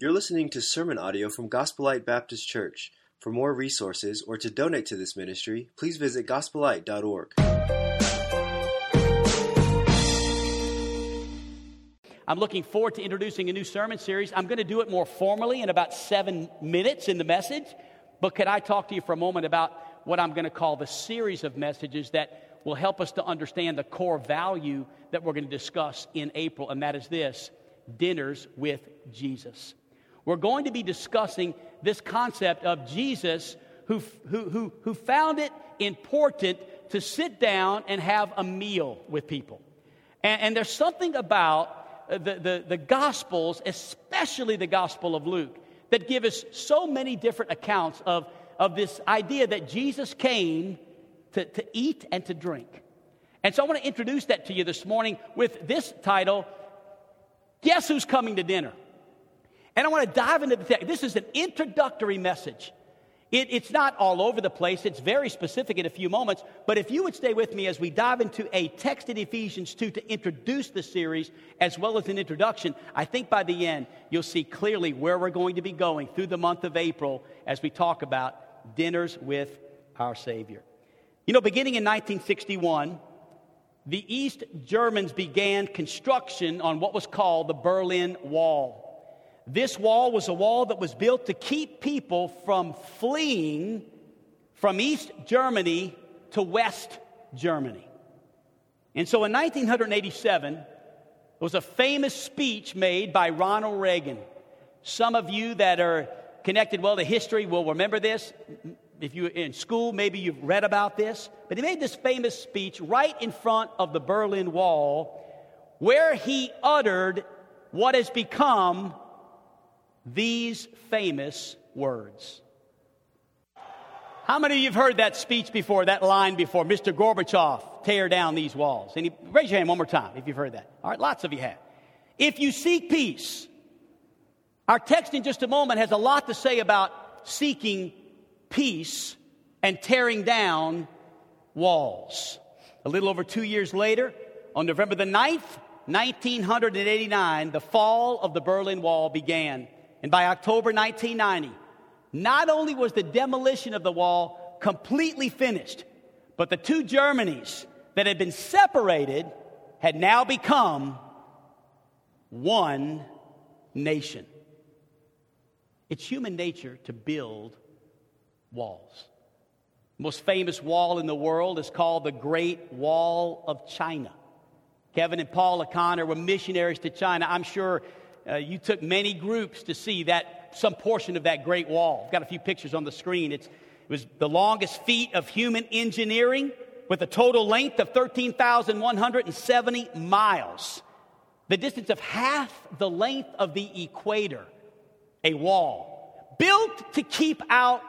You're listening to sermon audio from Gospel Light Baptist Church. For more resources or to donate to this ministry, please visit gospellight.org. I'm looking forward to introducing a new sermon series. I'm going to do it more formally in about seven minutes in the message. But could I talk to you for a moment about what I'm going to call the series of messages that will help us to understand the core value that we're going to discuss in April, and that is this dinners with Jesus. We're going to be discussing this concept of Jesus who, who, who, who found it important to sit down and have a meal with people. And, and there's something about uh, the, the, the Gospels, especially the Gospel of Luke, that give us so many different accounts of, of this idea that Jesus came to, to eat and to drink. And so I want to introduce that to you this morning with this title Guess Who's Coming to Dinner? And I want to dive into the text. This is an introductory message. It, it's not all over the place, it's very specific in a few moments. But if you would stay with me as we dive into a text in Ephesians 2 to introduce the series as well as an introduction, I think by the end you'll see clearly where we're going to be going through the month of April as we talk about dinners with our Savior. You know, beginning in 1961, the East Germans began construction on what was called the Berlin Wall. This wall was a wall that was built to keep people from fleeing from East Germany to West Germany. And so in 1987, there was a famous speech made by Ronald Reagan. Some of you that are connected well to history will remember this. If you're in school, maybe you've read about this. But he made this famous speech right in front of the Berlin Wall where he uttered what has become these famous words. How many of you have heard that speech before, that line before? Mr. Gorbachev, tear down these walls. And raise your hand one more time if you've heard that. All right, lots of you have. If you seek peace, our text in just a moment has a lot to say about seeking peace and tearing down walls. A little over two years later, on November the 9th, 1989, the fall of the Berlin Wall began. And by October 1990, not only was the demolition of the wall completely finished, but the two Germanys that had been separated had now become one nation. It's human nature to build walls. The most famous wall in the world is called the Great Wall of China. Kevin and Paul O'Connor were missionaries to China. I'm sure uh, you took many groups to see that some portion of that Great Wall. I've got a few pictures on the screen. It's, it was the longest feat of human engineering with a total length of 13,170 miles, the distance of half the length of the equator, a wall built to keep out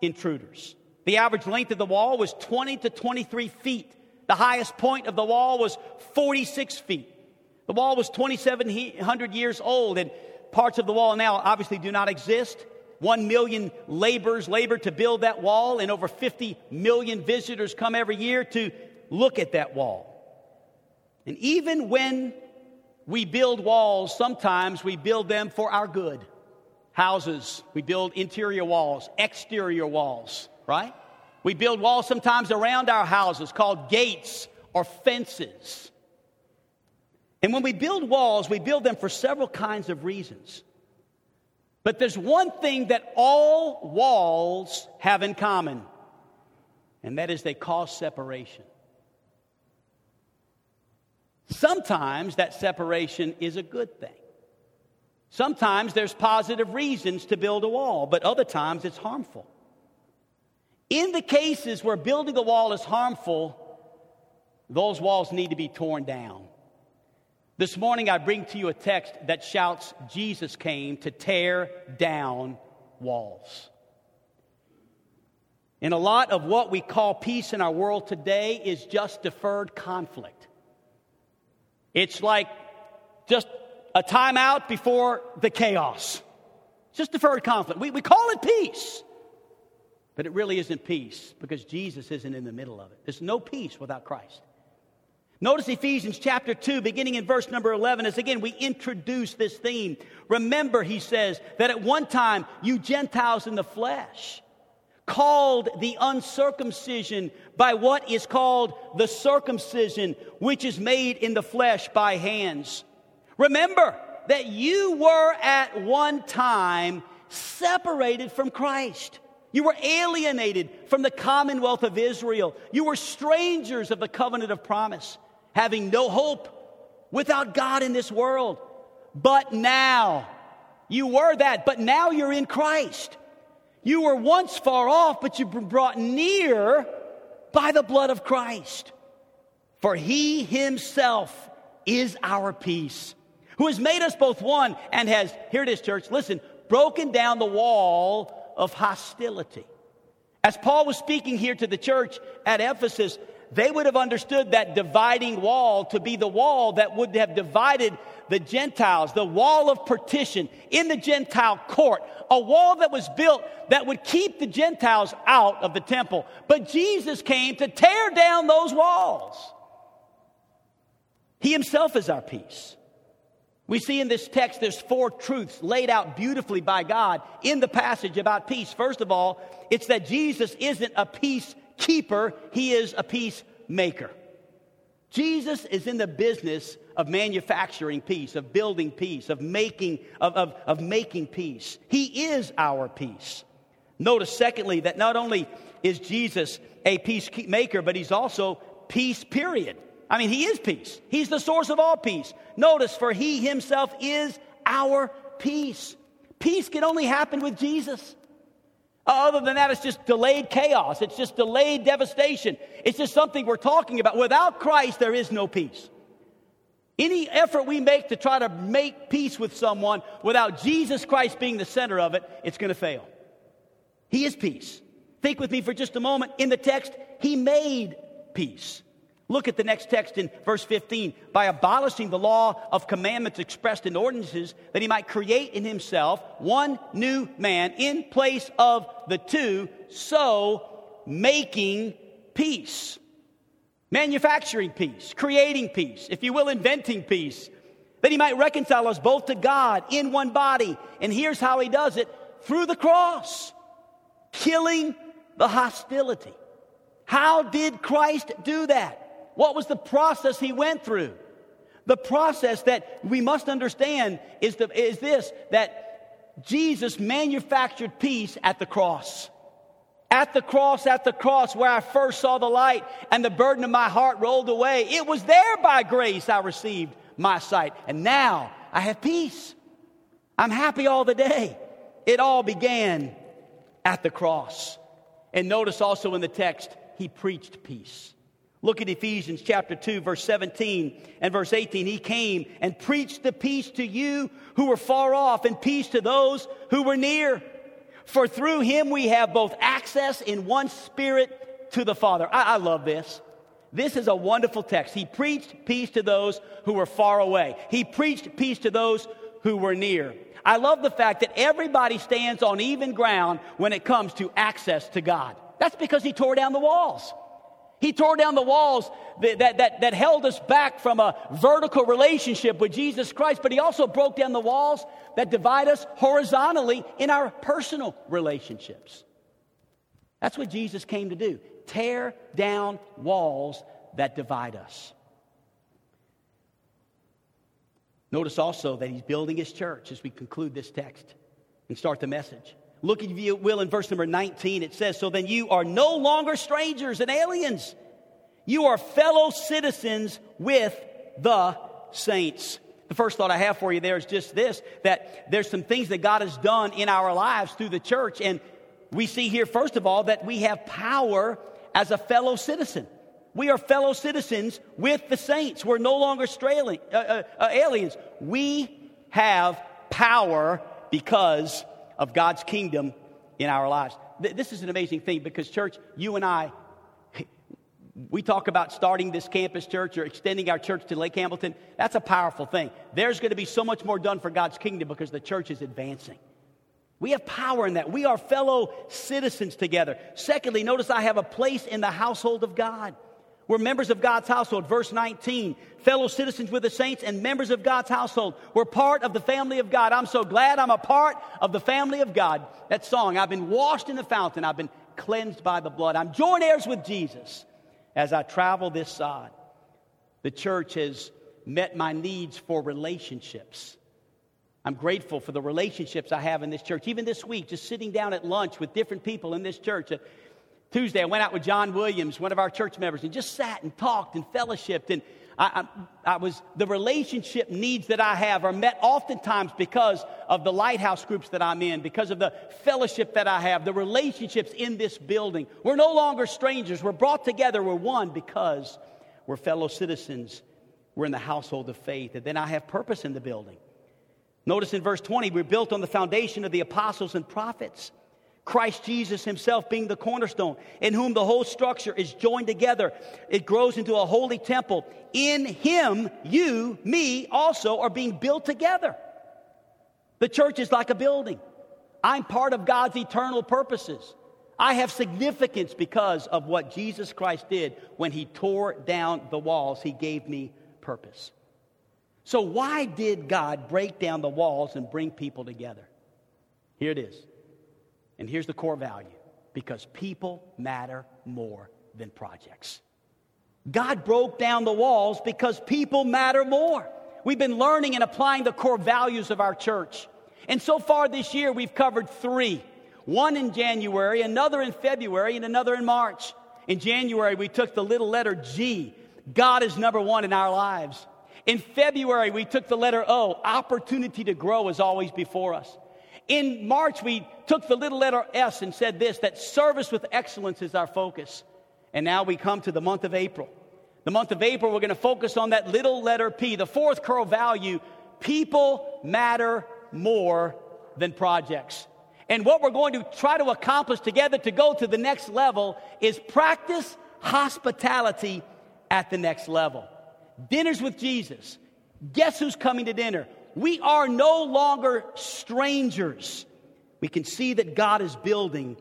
intruders. The average length of the wall was 20 to 23 feet. The highest point of the wall was 46 feet. The wall was 2,700 years old, and parts of the wall now obviously do not exist. One million laborers labor to build that wall, and over 50 million visitors come every year to look at that wall. And even when we build walls, sometimes we build them for our good. Houses, we build interior walls, exterior walls, right? We build walls sometimes around our houses called gates or fences. And when we build walls, we build them for several kinds of reasons. But there's one thing that all walls have in common, and that is they cause separation. Sometimes that separation is a good thing. Sometimes there's positive reasons to build a wall, but other times it's harmful. In the cases where building a wall is harmful, those walls need to be torn down. This morning, I bring to you a text that shouts Jesus came to tear down walls. And a lot of what we call peace in our world today is just deferred conflict. It's like just a timeout before the chaos. It's just deferred conflict. We, we call it peace, but it really isn't peace because Jesus isn't in the middle of it. There's no peace without Christ. Notice Ephesians chapter 2, beginning in verse number 11, as again we introduce this theme. Remember, he says, that at one time you Gentiles in the flesh, called the uncircumcision by what is called the circumcision, which is made in the flesh by hands. Remember that you were at one time separated from Christ. You were alienated from the commonwealth of Israel. You were strangers of the covenant of promise having no hope, without God in this world. But now, you were that, but now you're in Christ. You were once far off, but you've been brought near by the blood of Christ. For he himself is our peace, who has made us both one and has, here it is, church, listen, broken down the wall of hostility. As Paul was speaking here to the church at Ephesus, they would have understood that dividing wall to be the wall that would have divided the Gentiles, the wall of partition in the Gentile court, a wall that was built that would keep the Gentiles out of the temple. But Jesus came to tear down those walls. He himself is our peace. We see in this text there's four truths laid out beautifully by God in the passage about peace. First of all, it's that Jesus isn't a peace keeper, he is a peacemaker. Jesus is in the business of manufacturing peace, of building peace, of making, of, of, of making peace. He is our peace. Notice, secondly, that not only is Jesus a peacemaker, but he's also peace, period. I mean, he is peace. He's the source of all peace. Notice, for he himself is our peace. Peace can only happen with Jesus. Other than that, it's just delayed chaos. It's just delayed devastation. It's just something we're talking about. Without Christ, there is no peace. Any effort we make to try to make peace with someone without Jesus Christ being the center of it, it's going to fail. He is peace. Think with me for just a moment. In the text, He made peace. Look at the next text in verse 15. By abolishing the law of commandments expressed in ordinances, that he might create in himself one new man in place of the two, so making peace. Manufacturing peace, creating peace, if you will, inventing peace, that he might reconcile us both to God in one body. And here's how he does it through the cross, killing the hostility. How did Christ do that? What was the process he went through? The process that we must understand is, the, is this that Jesus manufactured peace at the cross. At the cross, at the cross, where I first saw the light and the burden of my heart rolled away. It was there by grace I received my sight. And now I have peace. I'm happy all the day. It all began at the cross. And notice also in the text, he preached peace. Look at Ephesians chapter 2, verse 17 and verse 18. He came and preached the peace to you who were far off and peace to those who were near. For through him we have both access in one spirit to the Father. I, I love this. This is a wonderful text. He preached peace to those who were far away, he preached peace to those who were near. I love the fact that everybody stands on even ground when it comes to access to God. That's because he tore down the walls. He tore down the walls that, that, that, that, held us back from a vertical relationship with Jesus Christ, but He also broke down the walls that divide us horizontally in our personal relationships. That's what Jesus came to do tear down walls that divide us. Notice also that He's building His church as we conclude this text and start the message. Look, if you will, in verse number 19, it says, So then you are no longer strangers and aliens. You are fellow citizens with the saints. The first thought I have for you there is just this that there's some things that God has done in our lives through the church. And we see here, first of all, that we have power as a fellow citizen. We are fellow citizens with the saints. We're no longer strailing, uh, uh, uh, aliens. We have power because of God's kingdom in our lives. This is an amazing thing because, church, you and I, we talk about starting this campus church or extending our church to Lake Hamilton. That's a powerful thing. There's going to be so much more done for God's kingdom because the church is advancing. We have power in that. We are fellow citizens together. Secondly, notice I have a place in the household of God. We're members of God's household. Verse 19, fellow citizens with the saints and members of God's household. We're part of the family of God. I'm so glad I'm a part of the family of God. That song, I've been washed in the fountain, I've been cleansed by the blood. I'm joint heirs with Jesus as I travel this side. The church has met my needs for relationships. I'm grateful for the relationships I have in this church. Even this week, just sitting down at lunch with different people in this church. Tuesday, I went out with John Williams, one of our church members, and just sat and talked and fellowshipped. And I, I, I, was the relationship needs that I have are met oftentimes because of the lighthouse groups that I'm in, because of the fellowship that I have, the relationships in this building. We're no longer strangers. We're brought together. We're one because we're fellow citizens. We're in the household of faith. And then I have purpose in the building. Notice in verse 20, we're built on the foundation of the apostles and prophets. Christ Jesus himself being the cornerstone, in whom the whole structure is joined together. It grows into a holy temple. In him, you, me, also are being built together. The church is like a building. I'm part of God's eternal purposes. I have significance because of what Jesus Christ did when he tore down the walls. He gave me purpose. So, why did God break down the walls and bring people together? Here it is. And here's the core value because people matter more than projects. God broke down the walls because people matter more. We've been learning and applying the core values of our church. And so far this year, we've covered three one in January, another in February, and another in March. In January, we took the little letter G. God is number one in our lives. In February, we took the letter O. Opportunity to grow is always before us. In March, we took the little letter S and said this that service with excellence is our focus. And now we come to the month of April. The month of April, we're going to focus on that little letter P, the fourth core value people matter more than projects. And what we're going to try to accomplish together to go to the next level is practice hospitality at the next level. Dinners with Jesus. Guess who's coming to dinner? We are no longer strangers. We can see that God is building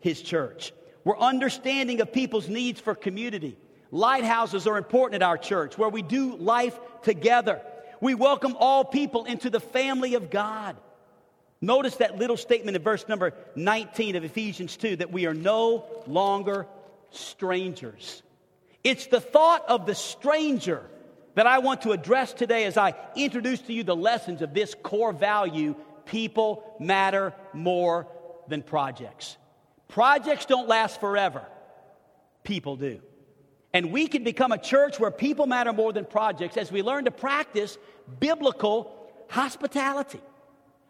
his church. We're understanding of people's needs for community. Lighthouses are important at our church where we do life together. We welcome all people into the family of God. Notice that little statement in verse number 19 of Ephesians 2 that we are no longer strangers. It's the thought of the stranger that I want to address today as I introduce to you the lessons of this core value people matter more than projects. Projects don't last forever, people do. And we can become a church where people matter more than projects as we learn to practice biblical hospitality.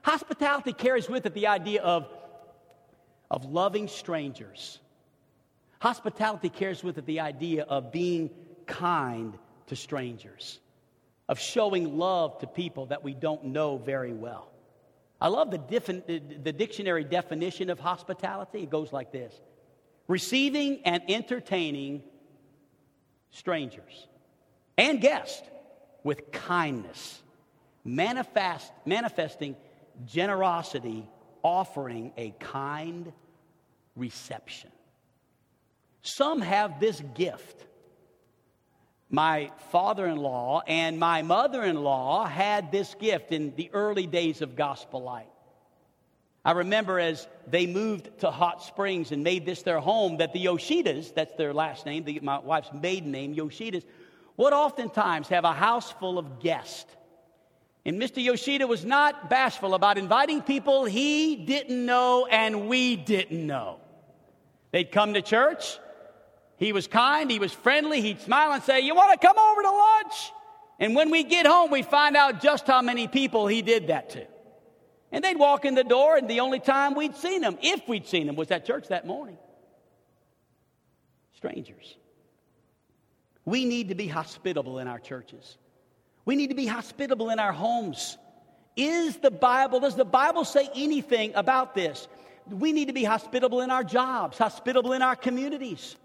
Hospitality carries with it the idea of, of loving strangers. Hospitality carries with it the idea of being kind to strangers, of showing love to people that we don't know very well. I love the, diffin- the dictionary definition of hospitality. It goes like this receiving and entertaining strangers and guests with kindness, manifest, manifesting generosity, offering a kind reception. Some have this gift my father in law and my mother in law had this gift in the early days of Gospel Light. I remember as they moved to Hot Springs and made this their home, that the Yoshidas, that's their last name, the, my wife's maiden name, Yoshidas, would oftentimes have a house full of guests. And Mr. Yoshida was not bashful about inviting people he didn't know and we didn't know. They'd come to church, he was kind, he was friendly, he'd smile and say, You want to come over to lunch? And when we get home, we find out just how many people he did that to. And they'd walk in the door, and the only time we'd seen them, if we'd seen them, was at church that morning. Strangers. We need to be hospitable in our churches. We need to be hospitable in our homes. Is the Bible, does the Bible say anything about this? We need to be hospitable in our jobs, hospitable in our communities.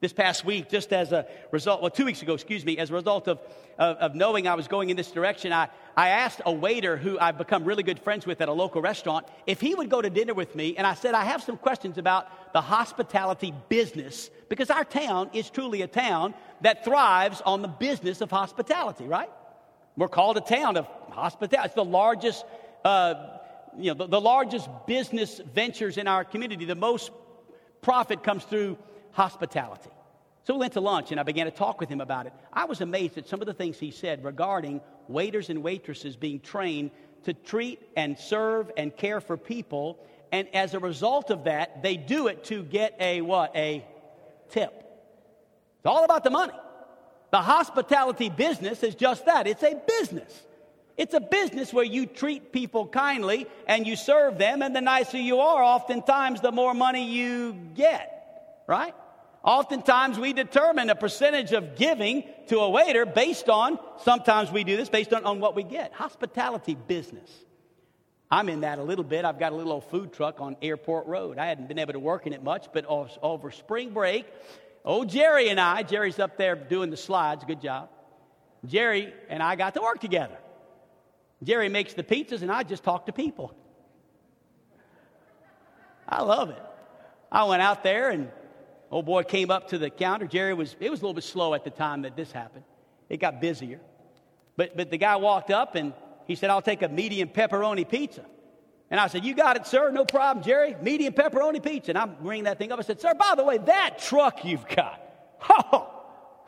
This past week, just as a result, well, two weeks ago, excuse me, as a result of, of, of, knowing I was going in this direction, I, I asked a waiter who I've become really good friends with at a local restaurant if he would go to dinner with me. And I said, I have some questions about the hospitality business because our town is truly a town that thrives on the business of hospitality, right? We're called a town of hospitality. It's the largest, uh, you know, the, the largest business ventures in our community. The most profit comes through hospitality. So we went to lunch and I began to talk with him about it. I was amazed at some of the things he said regarding waiters and waitresses being trained to treat and serve and care for people. And as a result of that, they do it to get a what? A tip. It's all about the money. The hospitality business is just that it's a business. It's a business where you treat people kindly and you serve them, and the nicer you are, oftentimes the more money you get, right? Oftentimes, we determine a percentage of giving to a waiter based on, sometimes we do this based on, on what we get. Hospitality business. I'm in that a little bit. I've got a little old food truck on Airport Road. I hadn't been able to work in it much, but over spring break, old Jerry and I, Jerry's up there doing the slides, good job. Jerry and I got to work together. Jerry makes the pizzas, and I just talk to people. I love it. I went out there and Old boy came up to the counter. Jerry was, it was a little bit slow at the time that this happened. It got busier. But, but the guy walked up and he said, I'll take a medium pepperoni pizza. And I said, You got it, sir. No problem, Jerry. Medium pepperoni pizza. And I'm bringing that thing up. I said, Sir, by the way, that truck you've got, oh,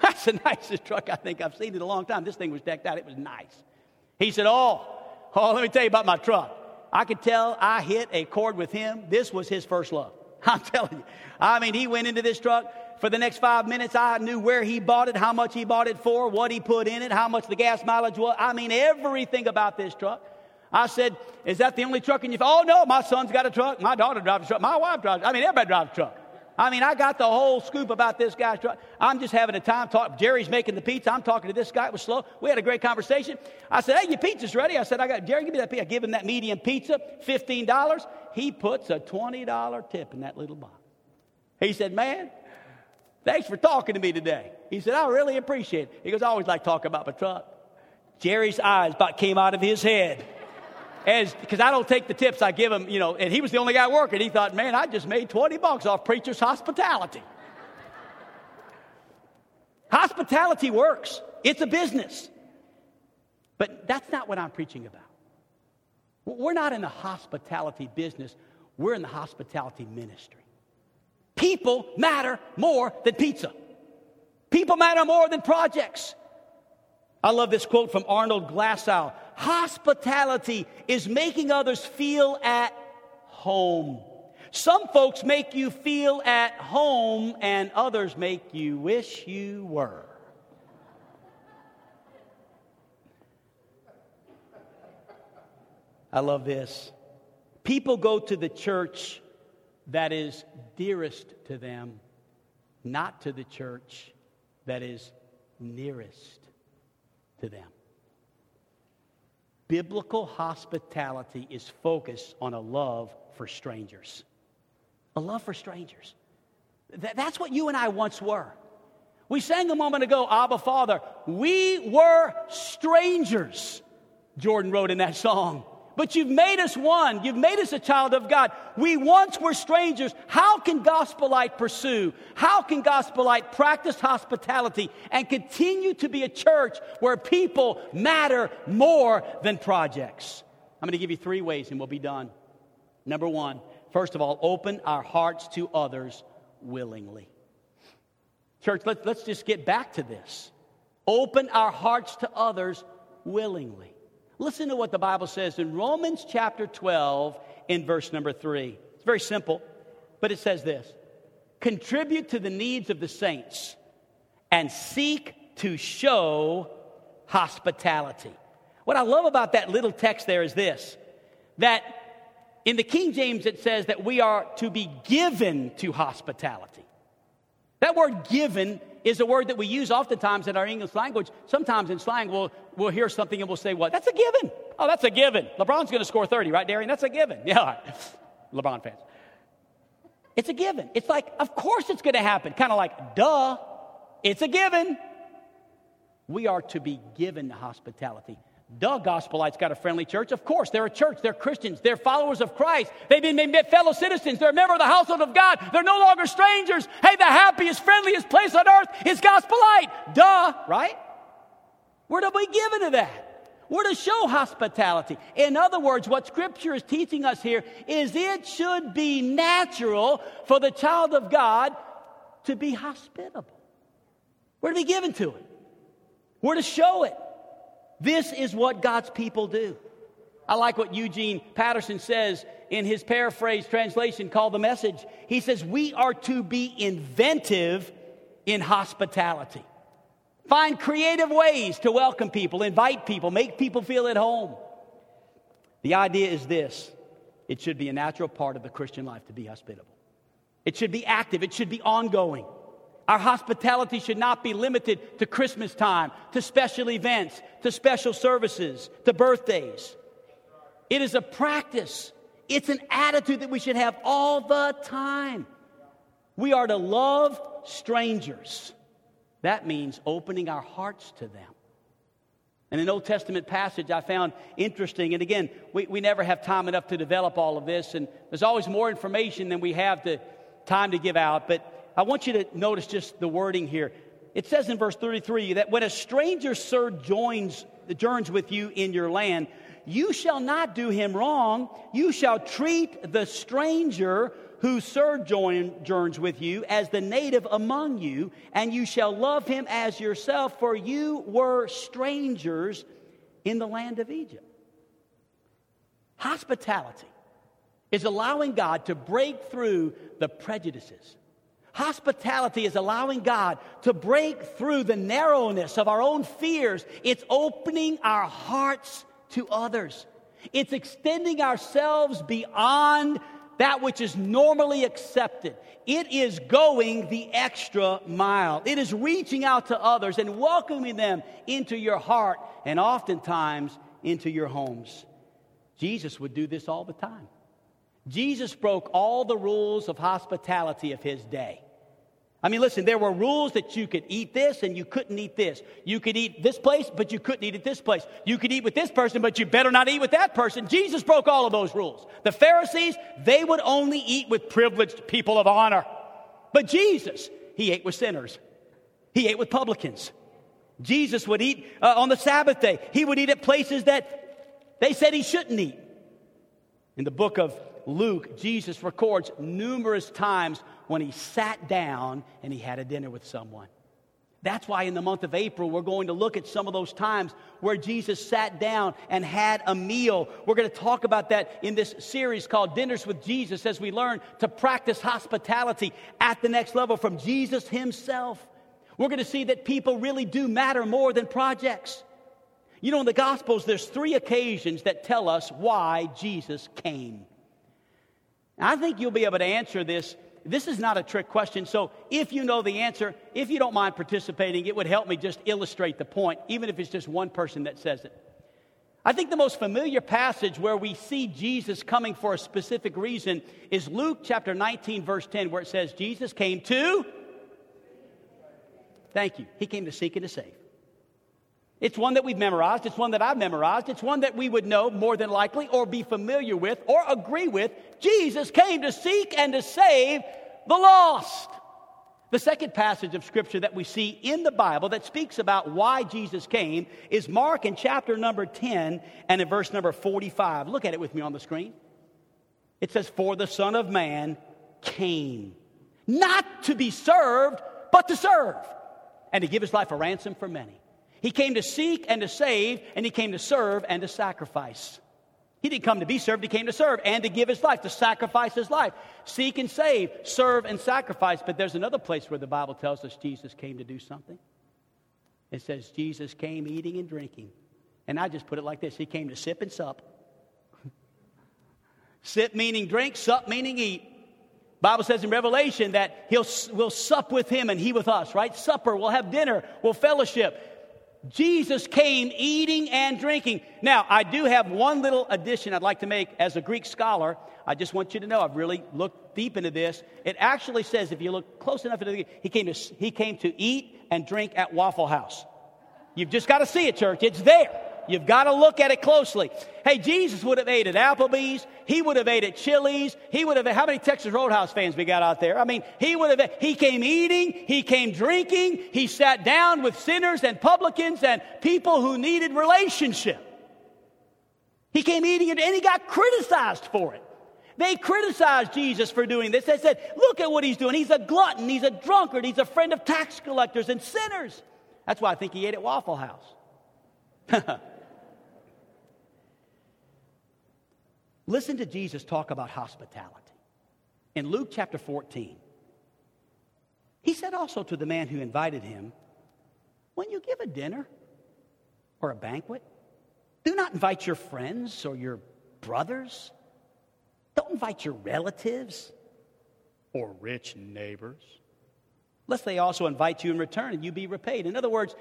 that's the nicest truck I think I've seen in a long time. This thing was decked out. It was nice. He said, Oh, oh, let me tell you about my truck. I could tell I hit a chord with him. This was his first love. I'm telling you. I mean, he went into this truck. For the next five minutes, I knew where he bought it, how much he bought it for, what he put in it, how much the gas mileage was. I mean, everything about this truck. I said, Is that the only truck in your? Oh, no, my son's got a truck. My daughter drives a truck. My wife drives. I mean, everybody drives a truck. I mean, I got the whole scoop about this guy's truck. I'm just having a time talk. Jerry's making the pizza. I'm talking to this guy. It was slow. We had a great conversation. I said, Hey, your pizza's ready. I said, I got Jerry, give me that pizza. I give him that medium pizza, $15. He puts a $20 tip in that little box. He said, Man, thanks for talking to me today. He said, I really appreciate it. He goes, I always like talking about my truck. Jerry's eyes about came out of his head. As because I don't take the tips I give him, you know, and he was the only guy working. He thought, man, I just made 20 bucks off preacher's hospitality. hospitality works. It's a business. But that's not what I'm preaching about. We're not in the hospitality business, we're in the hospitality ministry. People matter more than pizza. People matter more than projects. I love this quote from Arnold Glasow Hospitality is making others feel at home. Some folks make you feel at home, and others make you wish you were. I love this. People go to the church that is dearest to them, not to the church that is nearest to them. Biblical hospitality is focused on a love for strangers. A love for strangers. Th- that's what you and I once were. We sang a moment ago, Abba Father, we were strangers, Jordan wrote in that song but you've made us one. You've made us a child of God. We once were strangers. How can Gospel Light pursue? How can Gospel Light practice hospitality and continue to be a church where people matter more than projects? I'm going to give you three ways and we'll be done. Number one, first of all, open our hearts to others willingly. Church, let, let's just get back to this. Open our hearts to others willingly. Listen to what the Bible says in Romans chapter 12 in verse number 3. It's very simple, but it says this Contribute to the needs of the saints and seek to show hospitality. What I love about that little text there is this that in the King James it says that we are to be given to hospitality. That word given is a word that we use oftentimes in our English language. Sometimes in slang, we'll, we'll hear something and we'll say, What? That's a given. Oh, that's a given. LeBron's going to score 30, right, Darian? That's a given. Yeah, LeBron fans. It's a given. It's like, of course it's going to happen. Kind of like, duh, it's a given. We are to be given hospitality. Duh, Gospel Light's got a friendly church. Of course, they're a church. They're Christians. They're followers of Christ. They've been made fellow citizens. They're a member of the household of God. They're no longer strangers. Hey, the happiest, friendliest place on earth is Gospel Light. Duh, right? Where do we given to that? We're to show hospitality. In other words, what Scripture is teaching us here is it should be natural for the child of God to be hospitable. We're to be given to it. We're to show it. This is what God's people do. I like what Eugene Peterson says in his paraphrase translation called The Message. He says, We are to be inventive in hospitality. Find creative ways to welcome people, invite people, make people feel at home. The idea is this it should be a natural part of the Christian life to be hospitable. It should be active, it should be ongoing. Our hospitality should not be limited to Christmas time, to special events, to special services, to birthdays. It is a practice, it's an attitude that we should have all the time. We are to love strangers. That means opening our hearts to them. And an Old Testament passage I found interesting, and again, we, we never have time enough to develop all of this, and there's always more information than we have to, time to give out, but I want you to notice just the wording here. It says in verse 33 that when a stranger sojourns, joins with you in your land, you shall not do him wrong. You shall treat the stranger who sojourns with you as the native among you, and you shall love him as yourself, for you were strangers in the land of Egypt. Hospitality is allowing God to break through the prejudices. Hospitality is allowing God to break through the narrowness of our own fears. It's opening our hearts to others. It's extending ourselves beyond that which is normally accepted. It is going the extra mile. It is reaching out to others and welcoming them into your heart and oftentimes into your homes. Jesus would do this all the time. Jesus broke all the rules of hospitality of his day. I mean, listen, there were rules that you could eat this and you couldn't eat this. You could eat this place, but you couldn't eat at this place. You could eat with this person, but you better not eat with that person. Jesus broke all of those rules. The Pharisees, they would only eat with privileged people of honor. But Jesus, he ate with sinners, he ate with publicans. Jesus would eat uh, on the Sabbath day, he would eat at places that they said he shouldn't eat. In the book of Luke, Jesus records numerous times when he sat down and he had a dinner with someone. That's why in the month of April, we're going to look at some of those times where Jesus sat down and had a meal. We're going to talk about that in this series called Dinners with Jesus as we learn to practice hospitality at the next level from Jesus himself. We're going to see that people really do matter more than projects. You know, in the Gospels, there's three occasions that tell us why Jesus came. I think you'll be able to answer this this is not a trick question. So if you know the answer, if you don't mind participating, it would help me just illustrate the point, even if it's just one person that says it. I think the most familiar passage where we see Jesus coming for a specific reason is Luke chapter 19, verse 10, where it says, Jesus came to. Thank you. He came to seek and to save. It's one that we've memorized. It's one that I've memorized. It's one that we would know more than likely or be familiar with or agree with. Jesus came to seek and to save the lost. The second passage of scripture that we see in the Bible that speaks about why Jesus came is Mark in chapter number 10 and in verse number 45. Look at it with me on the screen. It says, For the Son of Man came, not to be served, but to serve, and to give his life a ransom for many. He came to seek and to save, and he came to serve and to sacrifice. He didn't come to be served, he came to serve and to give his life, to sacrifice his life. Seek and save, serve and sacrifice. But there's another place where the Bible tells us Jesus came to do something. It says Jesus came eating and drinking. And I just put it like this He came to sip and sup. sip meaning drink, sup meaning eat. Bible says in Revelation that he'll, we'll sup with him and he with us, right? Supper, we'll have dinner, we'll fellowship. Jesus came eating and drinking. Now, I do have one little addition I'd like to make as a Greek scholar. I just want you to know I've really looked deep into this. It actually says, if you look close enough into the, he came to he came to eat and drink at Waffle House. You've just got to see it, church. It's there. You've got to look at it closely. Hey, Jesus would have ate at Applebee's. He would have ate at Chili's. He would have, how many Texas Roadhouse fans we got out there? I mean, he would have, he came eating, he came drinking, he sat down with sinners and publicans and people who needed relationship. He came eating and he got criticized for it. They criticized Jesus for doing this. They said, Look at what he's doing. He's a glutton, he's a drunkard, he's a friend of tax collectors and sinners. That's why I think he ate at Waffle House. Listen to Jesus talk about hospitality. In Luke chapter 14, he said also to the man who invited him, When you give a dinner or a banquet, do not invite your friends or your brothers don't invite your relatives or rich neighbors, lest they also invite you in return and you be repaid. In other words,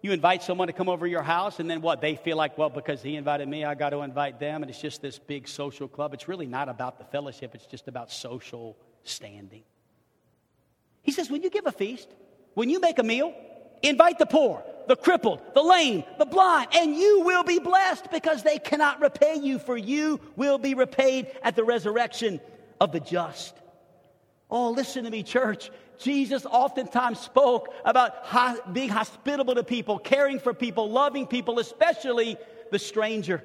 you invite someone to come over your house, and then what? They feel like, well, because he invited me, I got to invite them, and it's just this big social club. It's really not about the fellowship, it's just about social standing. He says, when you give a feast, when you make a meal, invite the poor, the crippled, the lame, the blind, and you will be blessed because they cannot repay you, for you will be repaid at the resurrection of the just. Oh, listen to me, church. Jesus oftentimes spoke about being hospitable to people, caring for people, loving people, especially the stranger.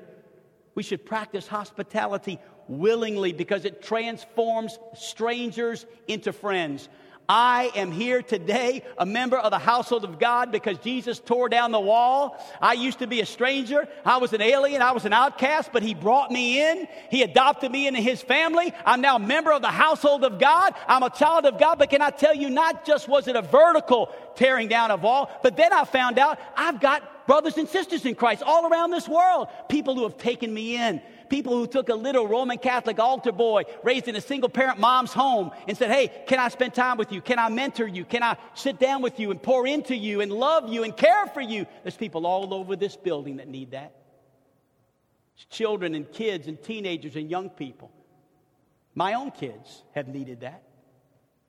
We should practice hospitality willingly because it transforms strangers into friends. I am here today, a member of the household of God, because Jesus tore down the wall. I used to be a stranger. I was an alien. I was an outcast, but He brought me in. He adopted me into His family. I'm now a member of the household of God. I'm a child of God, but can I tell you, not just was it a vertical tearing down of wall, but then I found out I've got brothers and sisters in Christ all around this world, people who have taken me in people who took a little Roman Catholic altar boy raised in a single parent mom's home and said, Hey, can I spend time with you? Can I mentor you? Can I sit down with you and pour into you and love you and care for you? There's people all over this building that need that. It's children and kids and teenagers and young people. My own kids have needed that.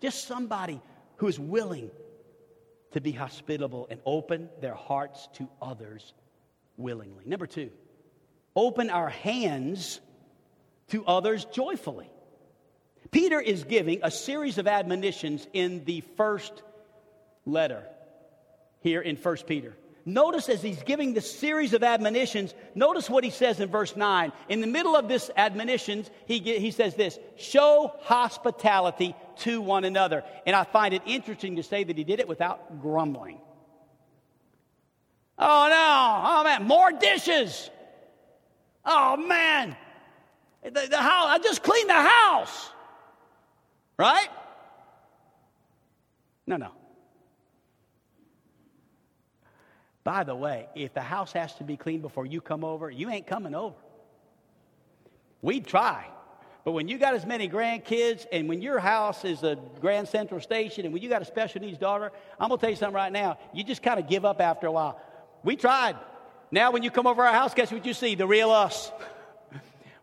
Just somebody who is willing to be hospitable and open their hearts to others willingly. Number two, open our hands to others joyfully. Peter is giving a series of admonitions in the first letter here in 1 Peter. Notice as he's giving this series of admonitions, notice what he says in verse 9. In the middle of this admonitions, he, he says this show hospitality to one another. And I find it interesting to say that he did it without grumbling. Oh no, oh man, more dishes. Oh man, the, the house, I just cleaned the house. Right? No, no. By the way, if the house has to be cleaned before you come over, you ain't coming over. We'd try. But when you got as many grandkids and when your house is a Grand Central Station and when you got a special needs daughter, I'm going to tell you something right now. You just kind of give up after a while. We tried. Now, when you come over our house, guess what you see? The real us.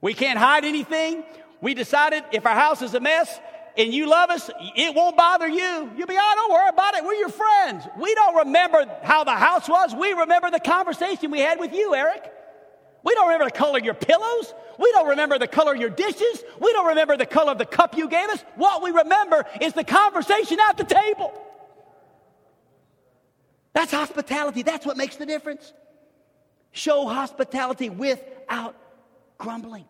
We can't hide anything. We decided if our house is a mess and you love us, it won't bother you. You'll be, oh, don't worry about it. We're your friends. We don't remember how the house was. We remember the conversation we had with you, Eric. We don't remember the color of your pillows. We don't remember the color of your dishes. We don't remember the color of the cup you gave us. What we remember is the conversation at the table. That's hospitality. That's what makes the difference. Show hospitality without grumbling.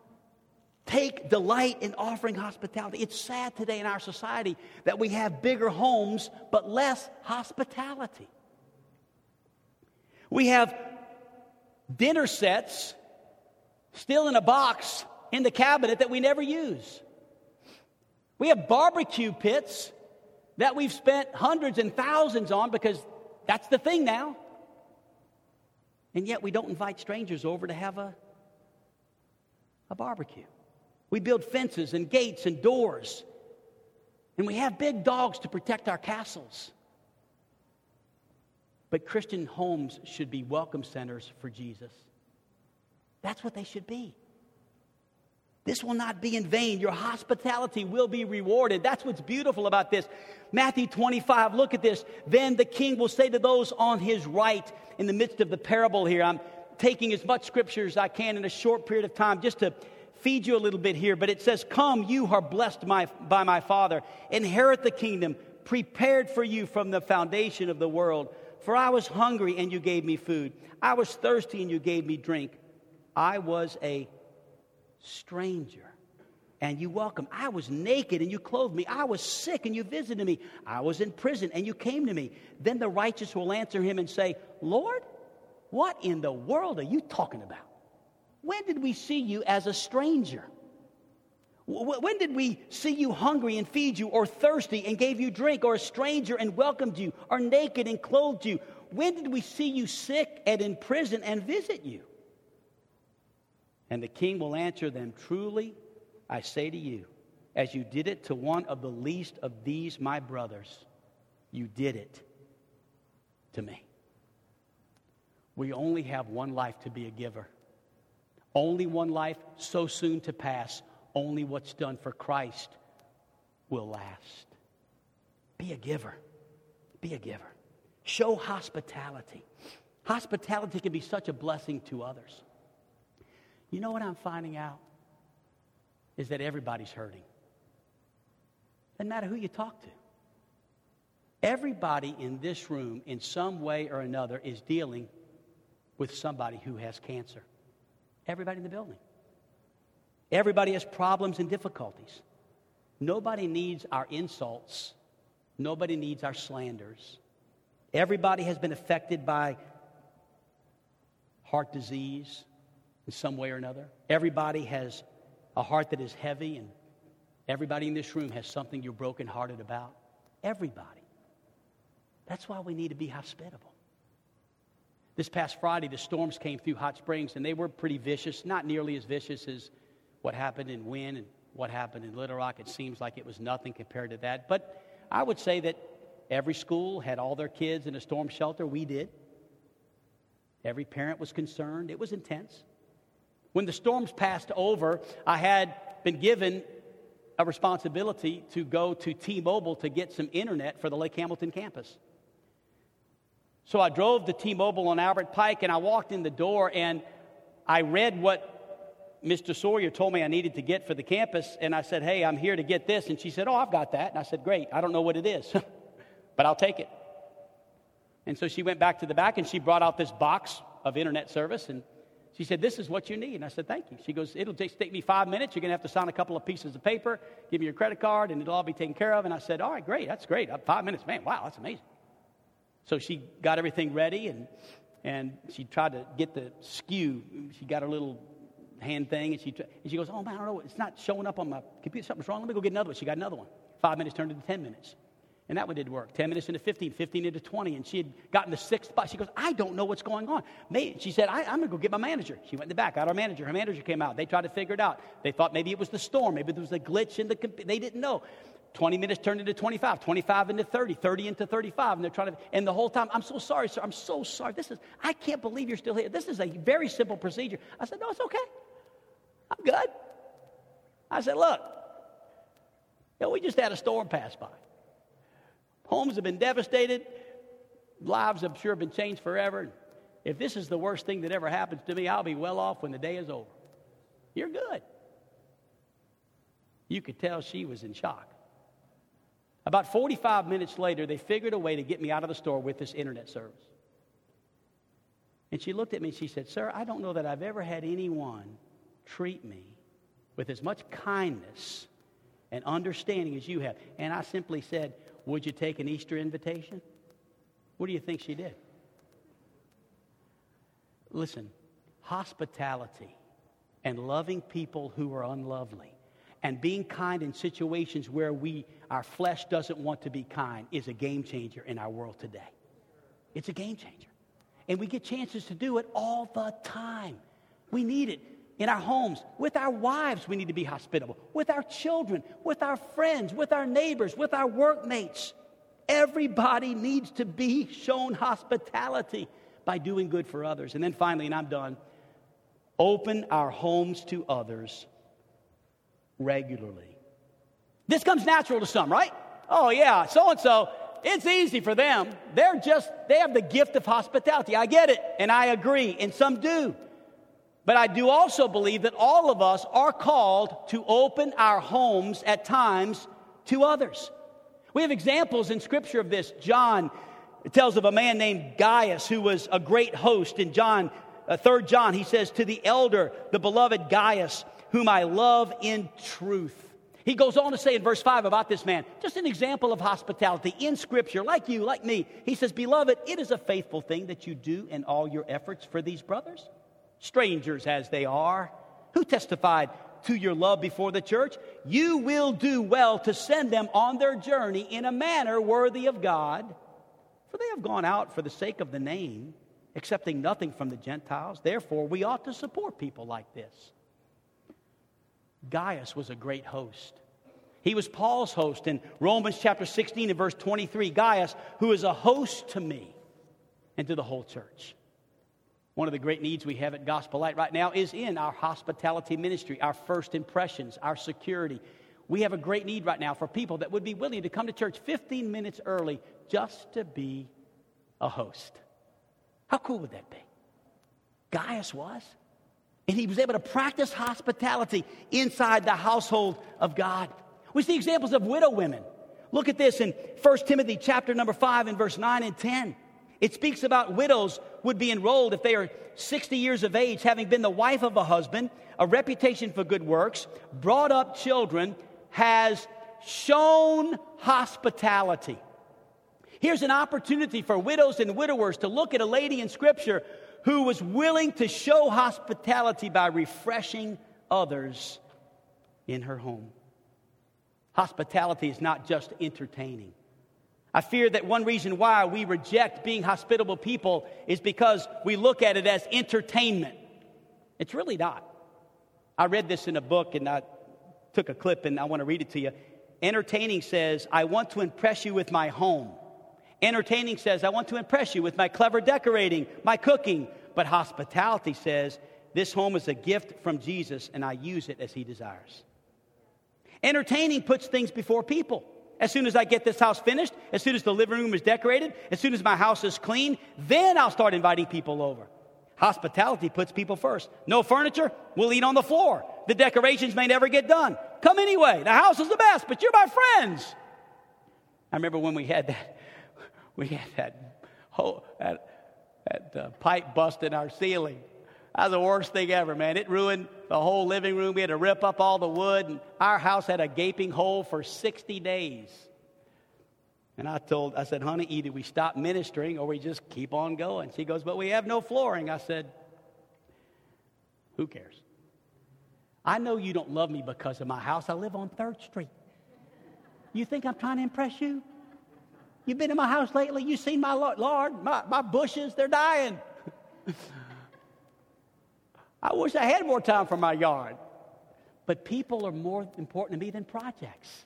Take delight in offering hospitality. It's sad today in our society that we have bigger homes but less hospitality. We have dinner sets still in a box in the cabinet that we never use. We have barbecue pits that we've spent hundreds and thousands on because that's the thing now. And yet we don't invite strangers over to have a, a barbecue. We build fences and gates and doors. And we have big dogs to protect our castles. But Christian homes should be welcome centers for Jesus. That's what they should be. This will not be in vain. Your hospitality will be rewarded. That's what's beautiful about this. Matthew 25, look at this. Then the king will say to those on his right, in the midst of the parable here, I'm taking as much scripture as I can in a short period of time just to feed you a little bit here. But it says, Come, you are blessed my, by my Father, inherit the kingdom prepared for you from the foundation of the world. For I was hungry and you gave me food. I was thirsty and you gave me drink. I was a stranger and you welcomed. I was naked and you clothed me. I was sick and you visited me. I was in prison and you came to me. Then the righteous will answer him and say, Lord, what in the world are you talking about? When did we see you as a stranger? When did we see you hungry and feed you, or thirsty and gave you drink, or a stranger and welcomed you, or naked and clothed you? When did we see you sick and in prison and visit you? And the king will answer them Truly, I say to you, as you did it to one of the least of these my brothers, you did it to me. We only have one life to be a giver. Only one life, so soon to pass. Only what's done for Christ will last. Be a giver. Be a giver. Show hospitality. Hospitality can be such a blessing to others. You know what I'm finding out? Is that everybody's hurting. Doesn't matter who you talk to. Everybody in this room, in some way or another, is dealing with somebody who has cancer. Everybody in the building. Everybody has problems and difficulties. Nobody needs our insults. Nobody needs our slanders. Everybody has been affected by heart disease in some way or another. Everybody has a heart that is heavy, and everybody in this room has something you're brokenhearted about. Everybody. That's why we need to be hospitable. This past Friday, the storms came through Hot Springs, and they were pretty vicious, not nearly as vicious as what happened in Wynne and what happened in Little Rock. It seems like it was nothing compared to that. But I would say that every school had all their kids in a storm shelter. We did. Every parent was concerned. It was intense. When the storms passed over, I had been given a responsibility to go to T Mobile to get some internet for the Lake Hamilton campus. So I drove to T Mobile on Albert Pike and I walked in the door and I read what Mr. Sawyer told me I needed to get for the campus, and I said, Hey, I'm here to get this. And she said, Oh, I've got that. And I said, Great. I don't know what it is, but I'll take it. And so she went back to the back and she brought out this box of internet service and she said, This is what you need. And I said, Thank you. She goes, It'll just take me five minutes. You're going to have to sign a couple of pieces of paper, give me your credit card, and it'll all be taken care of. And I said, All right, great. That's great. Uh, five minutes. Man, wow, that's amazing. So she got everything ready and and she tried to get the SKU. She got her little hand thing, and she, and she goes, Oh, man, I don't know. It's not showing up on my computer. Something's wrong. Let me go get another one. She got another one. Five minutes turned into 10 minutes. And that one did work. 10 minutes into 15, 15 into 20. And she had gotten the sixth spot. She goes, I don't know what's going on. She said, I, am going to go get my manager. She went in the back, got our manager. Her manager came out. They tried to figure it out. They thought maybe it was the storm. Maybe there was a glitch in the. They didn't know. 20 minutes turned into 25, 25 into 30, 30 into 35. And they're trying to, and the whole time, I'm so sorry, sir. I'm so sorry. This is, I can't believe you're still here. This is a very simple procedure. I said, no, it's okay. I'm good. I said, Look, you know, we just had a storm pass by. Homes have been devastated. Lives, I'm sure, been changed forever. If this is the worst thing that ever happens to me, I'll be well off when the day is over. You're good. You could tell she was in shock. About 45 minutes later, they figured a way to get me out of the store with this internet service. And she looked at me and she said, Sir, I don't know that I've ever had anyone treat me with as much kindness and understanding as you have. And I simply said, Would you take an Easter invitation? What do you think she did? Listen, hospitality and loving people who are unlovely and being kind in situations where we our flesh doesn't want to be kind is a game changer in our world today. It's a game changer. And we get chances to do it all the time. We need it in our homes, with our wives, we need to be hospitable, with our children, with our friends, with our neighbors, with our workmates. Everybody needs to be shown hospitality by doing good for others. And then finally, and I'm done, open our homes to others regularly. This comes natural to some, right? Oh, yeah, so and so, it's easy for them. They're just, they have the gift of hospitality. I get it, and I agree, and some do. But I do also believe that all of us are called to open our homes at times to others. We have examples in Scripture of this. John tells of a man named Gaius who was a great host. In John, uh, 3 John, he says, To the elder, the beloved Gaius, whom I love in truth. He goes on to say in verse 5 about this man, just an example of hospitality in Scripture, like you, like me. He says, Beloved, it is a faithful thing that you do in all your efforts for these brothers, strangers as they are, who testified to your love before the church. You will do well to send them on their journey in a manner worthy of God, for they have gone out for the sake of the name, accepting nothing from the Gentiles. Therefore, we ought to support people like this. Gaius was a great host. He was Paul's host in Romans chapter 16 and verse 23. Gaius, who is a host to me and to the whole church. One of the great needs we have at Gospel Light right now is in our hospitality ministry, our first impressions, our security. We have a great need right now for people that would be willing to come to church 15 minutes early just to be a host. How cool would that be? Gaius was. And he was able to practice hospitality inside the household of God. We see examples of widow women. Look at this in 1 Timothy chapter number 5 and verse 9 and 10. It speaks about widows would be enrolled if they are 60 years of age, having been the wife of a husband, a reputation for good works, brought up children, has shown hospitality. Here's an opportunity for widows and widowers to look at a lady in Scripture who was willing to show hospitality by refreshing others in her home. Hospitality is not just entertaining. I fear that one reason why we reject being hospitable people is because we look at it as entertainment. It's really not. I read this in a book and I took a clip and I want to read it to you. Entertaining says, I want to impress you with my home. Entertaining says, I want to impress you with my clever decorating, my cooking. But hospitality says, this home is a gift from Jesus and I use it as he desires. Entertaining puts things before people. As soon as I get this house finished, as soon as the living room is decorated, as soon as my house is clean, then I'll start inviting people over. Hospitality puts people first. No furniture, we'll eat on the floor. The decorations may never get done. Come anyway. The house is the best, but you're my friends. I remember when we had that we had that, whole, that, that uh, pipe bust in our ceiling. That was the worst thing ever, man. It ruined the whole living room. We had to rip up all the wood, and our house had a gaping hole for 60 days. And I told, I said, honey, either we stop ministering or we just keep on going. She goes, but we have no flooring. I said, who cares? I know you don't love me because of my house. I live on 3rd Street. You think I'm trying to impress you? You've been in my house lately. You've seen my Lord, my, my bushes, they're dying. I wish I had more time for my yard. But people are more important to me than projects.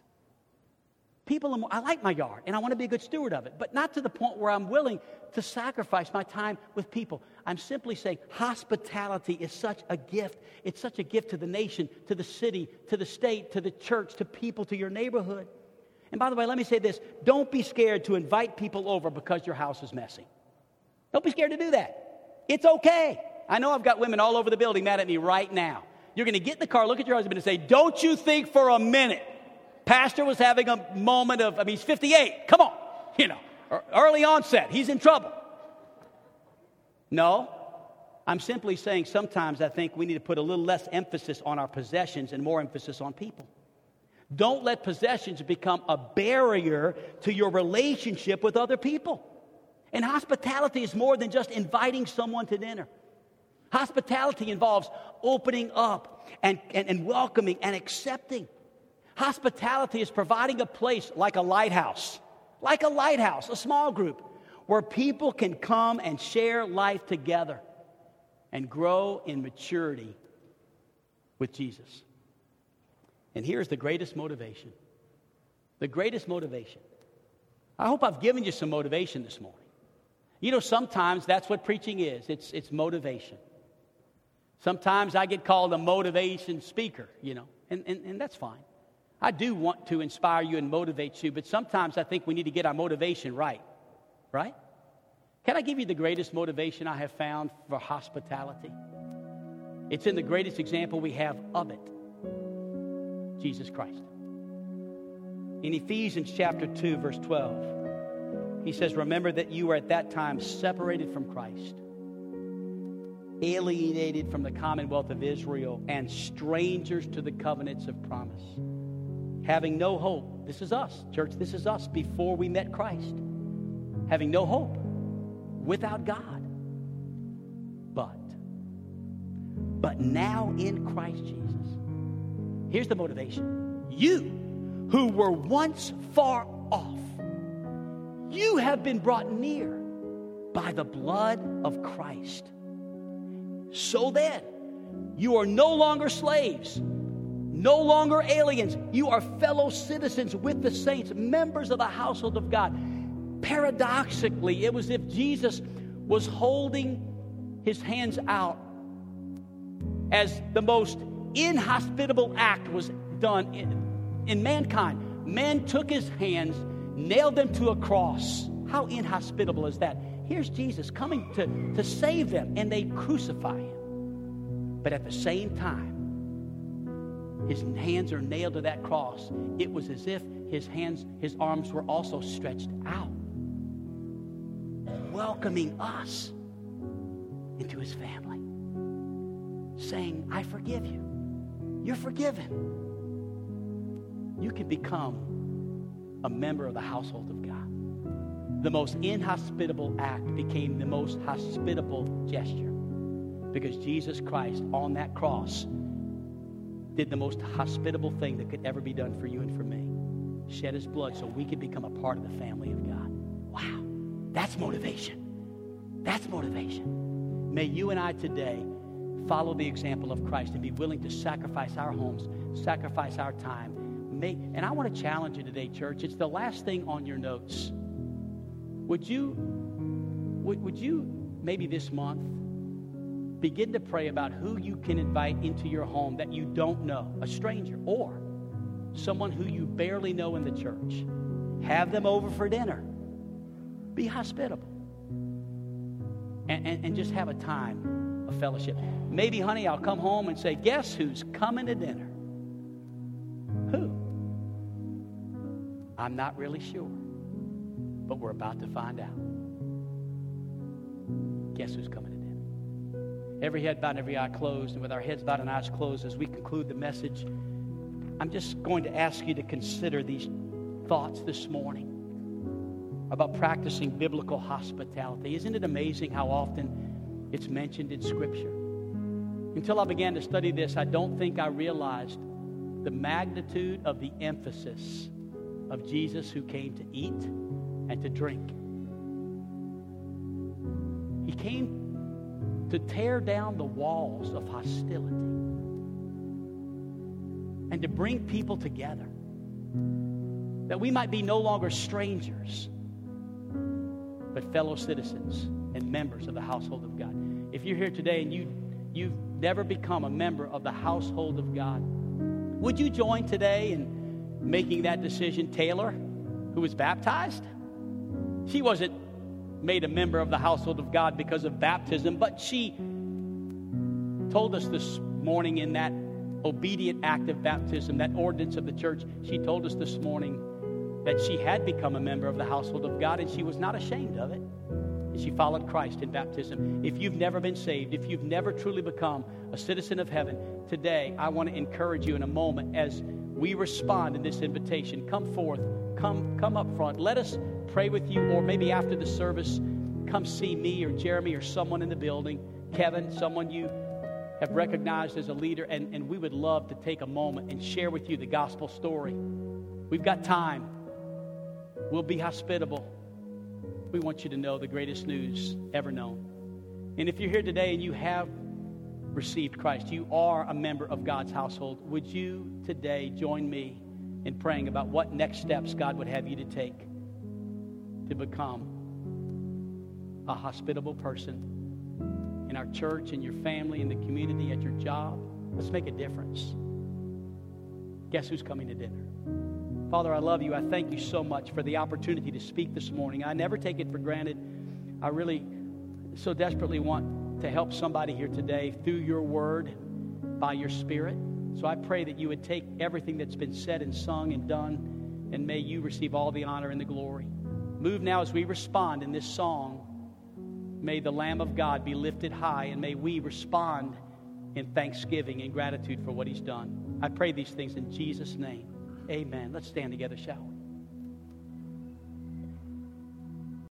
People are more, I like my yard and I want to be a good steward of it, but not to the point where I'm willing to sacrifice my time with people. I'm simply saying hospitality is such a gift. It's such a gift to the nation, to the city, to the state, to the church, to people, to your neighborhood. And by the way, let me say this don't be scared to invite people over because your house is messy. Don't be scared to do that. It's okay. I know I've got women all over the building mad at me right now. You're going to get in the car, look at your husband, and say, Don't you think for a minute Pastor was having a moment of, I mean, he's 58. Come on. You know, er, early onset. He's in trouble. No. I'm simply saying sometimes I think we need to put a little less emphasis on our possessions and more emphasis on people. Don't let possessions become a barrier to your relationship with other people. And hospitality is more than just inviting someone to dinner. Hospitality involves opening up and, and, and, welcoming and accepting. Hospitality is providing a place like a lighthouse, like a lighthouse, a small group, where people can come and share life together and grow in maturity with Jesus. And here's the greatest motivation the greatest motivation. I hope I've given you some motivation this morning. You know, sometimes that's what preaching is it's, it's motivation. Sometimes I get called a motivation speaker, you know, and, and, and that's fine. I do want to inspire you and motivate you, but sometimes I think we need to get our motivation right. Right? Can I give you the greatest motivation I have found for hospitality? It's in the greatest example we have of it Jesus Christ. In Ephesians chapter 2, verse 12, he says, Remember that you were at that time separated from Christ, alienated from the commonwealth of Israel, and strangers to the covenants of promise, having no hope. This is us, church, this is us before we met Christ, having no hope without God. But, but now in Christ Jesus. Here's the motivation. You who were once far off, you have been brought near by the blood of Christ. So then, you are no longer slaves, no longer aliens. You are fellow citizens with the saints, members of the household of God paradoxically, it was if Jesus was holding his hands out as the most inhospitable act was done in, in mankind. Man took his hands, nailed them to a cross. How inhospitable is that? Here's Jesus coming to, to save them, and they crucify him. But at the same time, his hands are nailed to that cross. It was as if his hands, his arms were also stretched out welcoming us into his family, saying, I forgive you. You're forgiven. You can become a member of the household. The most inhospitable act became the most hospitable gesture because Jesus Christ on that cross did the most hospitable thing that could ever be done for you and for me shed his blood so we could become a part of the family of God. Wow. That's motivation. That's motivation. May you and I today follow the example of Christ and be willing to sacrifice our homes, sacrifice our time. May, and I want to challenge you today, church. It's the last thing on your notes. Would you, would, would you maybe this month begin to pray about who you can invite into your home that you don't know, a stranger, or someone who you barely know in the church? Have them over for dinner be hospitable. And, and, and just have a time of fellowship. Maybe, honey, I'll come home and say, Guess who's coming to dinner? Who? I'm not really sure, but we're about to find out. Guess who's coming to dinner? Every head bowed and every eye closed, and with our heads bowed and eyes closed as we conclude the message, I'm just going to ask you to consider these thoughts this morning about practicing biblical hospitality. Isn't it amazing how often it's mentioned in Scripture? Until I began to study this, I don't think I realized the magnitude of the emphasis of Jesus who came to eat and to drink. He came to tear down the walls of hostility and to bring people together that we might be no longer strangers but fellow citizens and members of the household of God. If you're here today and you, you've never become a member of the household of God, would you join today in making that decision? Taylor, who was baptized, she wasn't made a member of the household of God because of baptism, but she told us this morning in that obedient act of baptism, that ordinance of the church, she told us this morning that she had become a member of the household of God and she was not ashamed of it. And she followed Christ in baptism. If you've never been saved, if you've never truly become a citizen of heaven, today I want to encourage you in a moment as we respond in this invitation. Come forth, come, come up front. Let us pray with you, or maybe after the service, come see me or Jeremy or someone in the building, Kevin, someone you have recognized as a leader, and, and we would love to take a moment and share with you the gospel story. We've got time. We'll be hospitable. We want you to know the greatest news ever known. And if you're here today and you have received Christ, you are a member of God's household, would you today join me in praying about what next steps God would have you to take to become a hospitable person in our church, in your family, in the community, at your job? Let's make a difference. Guess who's coming to dinner? Father, I love you. I thank you so much for the opportunity to speak this morning. I never take it for granted. I really so desperately want to help somebody here today through your word, by your spirit. So I pray that you would take everything that's been said and sung and done, and may you receive all the honor and the glory. Move now as we respond in this song. May the Lamb of God be lifted high, and may we respond in thanksgiving and gratitude for what he's done. I pray these things in Jesus' name. Amen. Let's stand together, shall we?